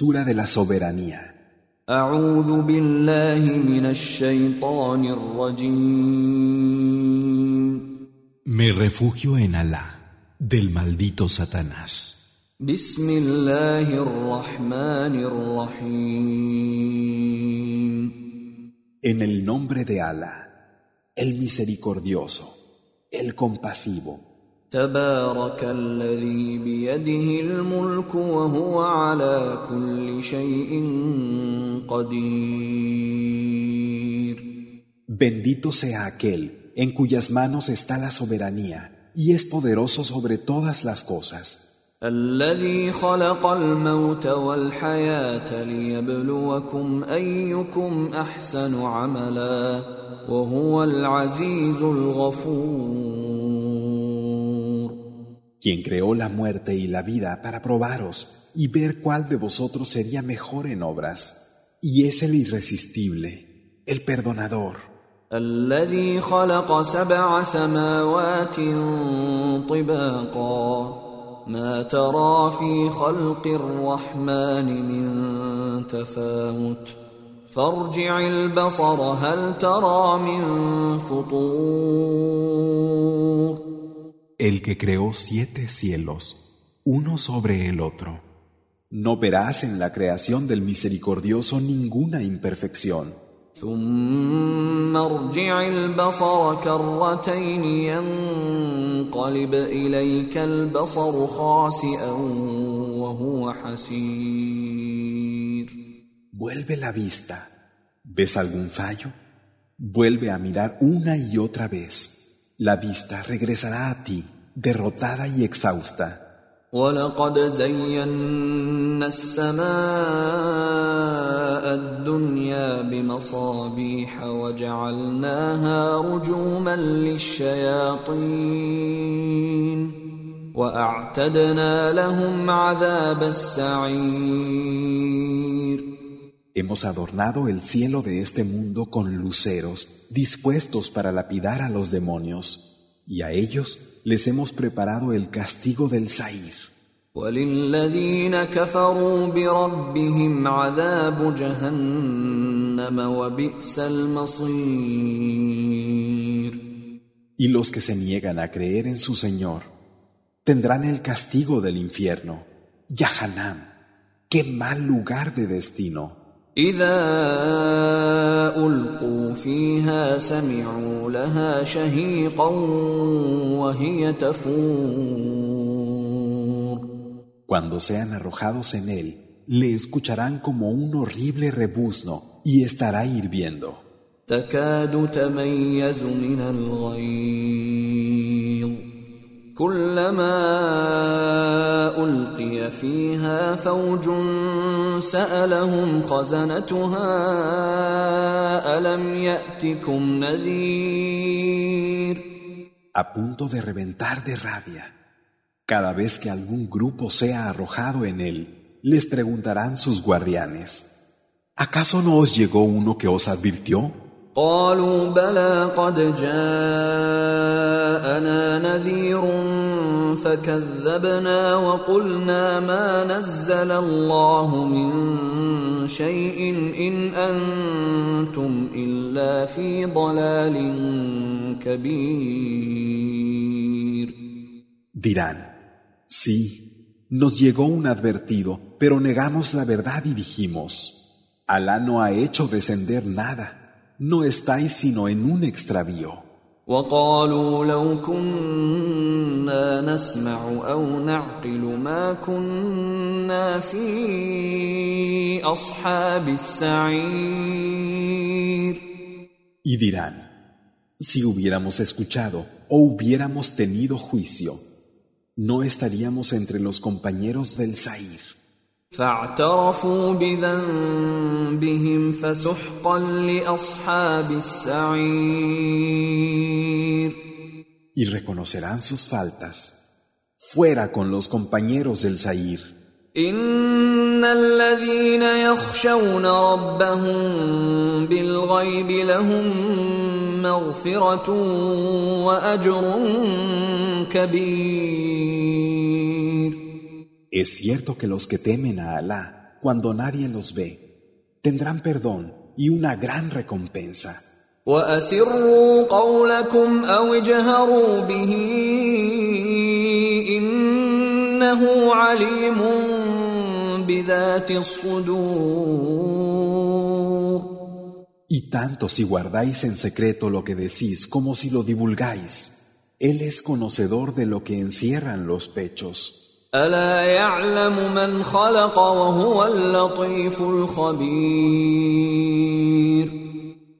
De la Soberanía. Me refugio en Alá, del maldito Satanás. En el nombre de Alá, el misericordioso, el compasivo. تبارك الذي بيده الملك وهو على كل شيء قدير Bendito sea aquel en cuyas manos está la soberanía y es poderoso sobre todas las cosas. الذي خلق الموت والحياة ليبلوكم أيكم أحسن عملا وهو العزيز الغفور quien creó la muerte y la vida para probaros y ver cuál de vosotros sería mejor en obras. Y es el irresistible, el perdonador, الذي خلق سبع سماوات طباقا ما ترى في خلق الرحمن من تفاوت فارجع البصر هل ترى من فطور el que creó siete cielos, uno sobre el otro. No verás en la creación del misericordioso ninguna imperfección. ثم ارجع البصر كرتين ينقلب إليك البصر خاسئا وهو حسير Vuelve la vista. ¿Ves algún fallo? Vuelve a mirar una y otra vez. La vista regresará a ti, derrotada y exhausta. ولقد زينا السماء الدنيا بمصابيح وجعلناها رجوما للشياطين وأعتدنا لهم عذاب السعير Hemos adornado el cielo de este mundo con luceros dispuestos para lapidar a los demonios, y a ellos les hemos preparado el castigo del Sair. Y los que se niegan a creer en su Señor tendrán el castigo del infierno, Yahanam, qué mal lugar de destino. إذا ألقوا فيها سمعوا لها شهيقا وهي تفور Cuando sean arrojados en él, le escucharán como un horrible rebuzno y estará hirviendo. تكاد تميز من الغيظ كلما القي فيها فوج سالهم خزنتها الم ياتكم نذير a punto de reventar de rabia. Cada vez que algún grupo sea arrojado en él, les preguntarán sus guardianes, ¿acaso no os llegó uno que os advirtió? قالوا بلى قد جاءنا نذير فكذبنا وقلنا ما نزل الله من شيء ان انتم الا في ضلال كبير Dirán, sí, nos llegó un advertido, pero negamos la verdad y dijimos, Alá no ha hecho descender nada, no estáis sino en un extravío. وقالوا لو كنا نسمع او نعقل ما كنا في اصحاب السعير Y dirán, si hubiéramos escuchado o hubiéramos tenido juicio, no estaríamos entre los compañeros del Sair. فاعترفوا بذنبهم فسحقا لاصحاب السعير Y reconocerán sus faltas. Fuera con los compañeros del Sair. ان الذين يخشون ربهم بالغيب لهم مغفره واجر كبير Es cierto que los que temen a Alá cuando nadie los ve. Tendrán perdón y una gran recompensa. وأسروا قولكم أو اجهروا به إنه عليم بذات الصدور Y tanto si guardáis en secreto lo que decís como si lo divulgáis, Él es conocedor de lo que encierran los pechos. ألا يعلم من خلق وهو اللطيف الخبير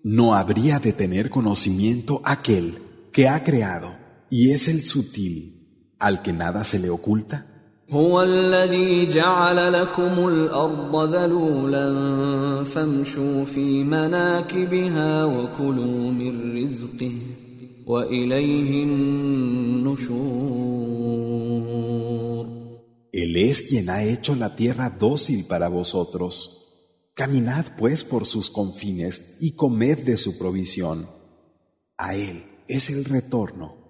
No habría de tener conocimiento aquel que ha creado y es el sutil, al que nada se le oculta. هو الذي جعل لكم الأرض ذلولا فامشوا في مناكبها وكلوا من رزقه وإليه النشور Él es quien ha hecho la tierra dócil para vosotros. Caminad pues por sus confines y comed de su provisión. A Él es el retorno.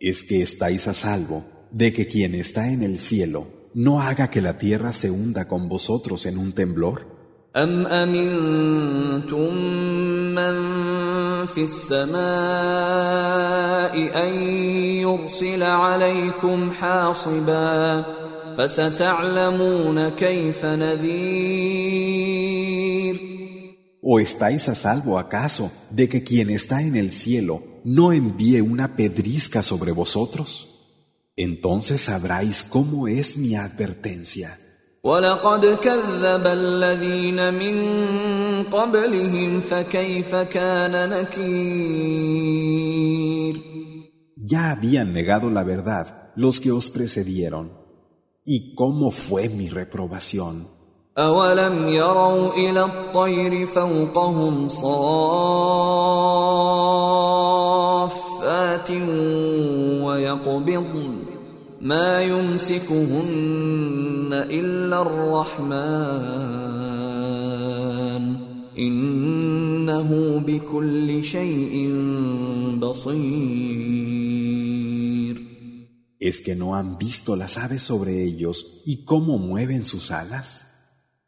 ¿Es que estáis a salvo de que quien está en el cielo no haga que la tierra se hunda con vosotros en un temblor. أم أمنتم من في السماء أن يرسل عليكم حاصبا فستعلمون كيف نذير ¿O estáis a salvo acaso de que quien está en el cielo no envíe una pedrisca sobre vosotros? Entonces sabráis cómo es mi advertencia. ولقد كذب الذين من قبلهم فكيف كان نكير Ya habían negado la verdad los que os precedieron. ¿Y cómo fue mi reprobación? أولم يروا إلى الطير فوقهم صافات ويقبضن ما يمسكهن إلا الرحمن إنه بكل شيء بصير ¿Es que no han visto las aves sobre ellos y cómo mueven sus alas?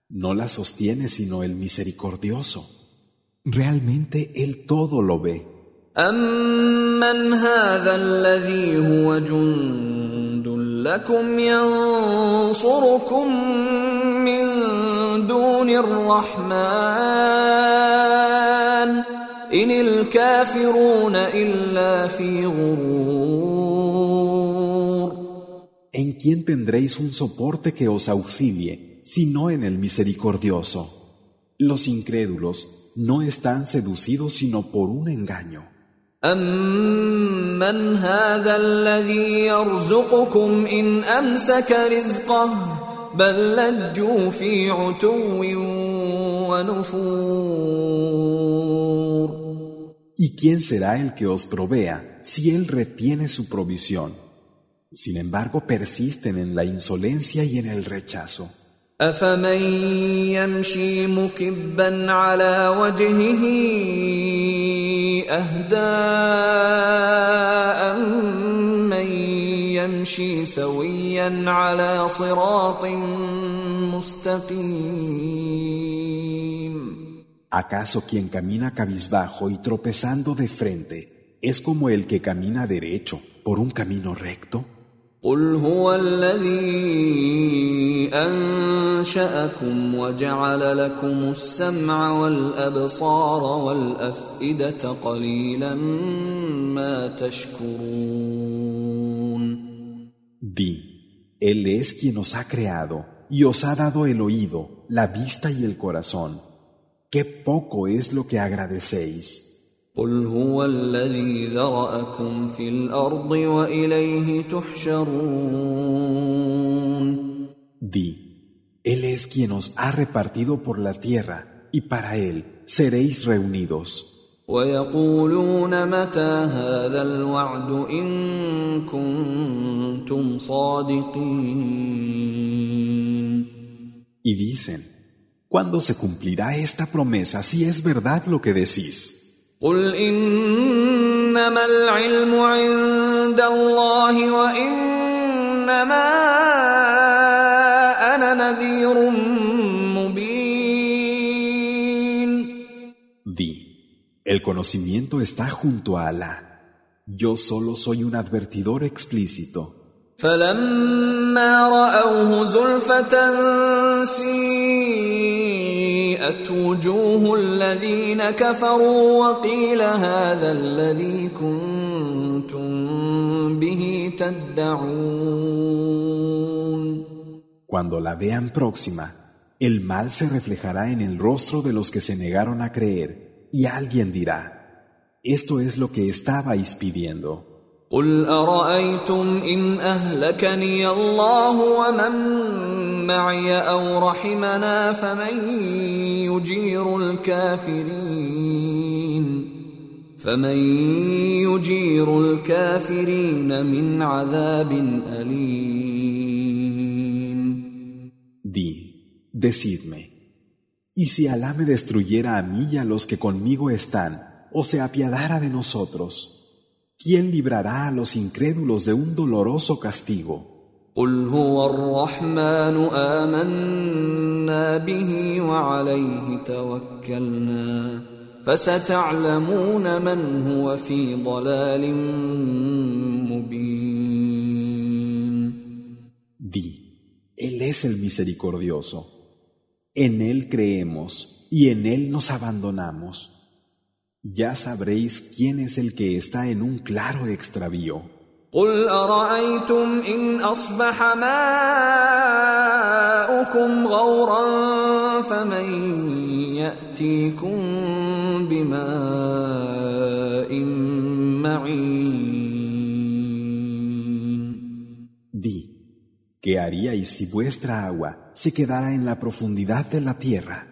No las sostiene sino el misericordioso. Realmente Él todo lo ve. أمن هذا الذي هو جند لكم ينصركم من دون الرحمن إن الكافرون إلا في غرور ¿En quién tendréis un soporte que os auxilie, sino en el misericordioso? Los incrédulos no están seducidos sino por un engaño. أمن هذا الذي يرزقكم إن أمسك رزقه بل لجوا في عتو ونفور ¿Y quién será el que os provea si Él retiene su provisión? Sin embargo, persisten en la insolencia y en el rechazo. أفمن يمشي مكبا على وجهه أهدى أمن يمشي سويا على صراط مستقيم ¿Acaso quien camina cabizbajo y tropezando de frente es como el que camina derecho por un camino recto? قل هو الذي أنشأكم وجعل لكم السمع والأبصار والأفئدة قليلا ما تشكرون Di, Él es quien os ha creado y os ha dado el oído, la vista y el corazón. Qué poco es lo que agradecéis. قل هو الذي ذرأكم في الأرض وإليه تحشرون Di, Él es quien os ha repartido por la tierra y para Él seréis reunidos. ويقولون متى هذا الوعد إن كنتم صادقين Y dicen, ¿Cuándo se cumplirá esta promesa si es verdad lo que decís? قل إنما العلم عند الله وإنما أنا نذير مبين Di, el conocimiento está junto a Alá. Yo solo soy un advertidor explícito. فلما رأوه زلفة سيئت وجوه الذين كفروا وقيل هذا الذي كنتم به تدعون Cuando la vean próxima, el mal se reflejará en el rostro de los que se negaron a creer, y alguien dirá, esto es lo que estabais pidiendo. قل أرأيتم إن أهلكني الله ومن معي أو رحمنا فمن يجير الكافرين فمن يجير الكافرين من عذاب أليم Di, decidme, ¿y si Alá me destruyera a mí y a los que conmigo están, o se apiadara de nosotros? ¿Quién librará a los incrédulos de un doloroso castigo? قل هو الرحمن آمنا به وعليه توكلنا فستعلمون من هو في ضلال مبين Di, Él es el misericordioso. En Él creemos y en Él nos abandonamos. Ya sabréis quién es el que está en un claro extravío. قل أرأيتم إن أصبح ماؤكم غورا فمن يأتيكم بماء معين Di, ¿qué haríais si vuestra agua se quedara en la profundidad de la tierra?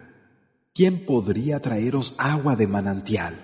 ¿Quién podría traeros agua de manantial?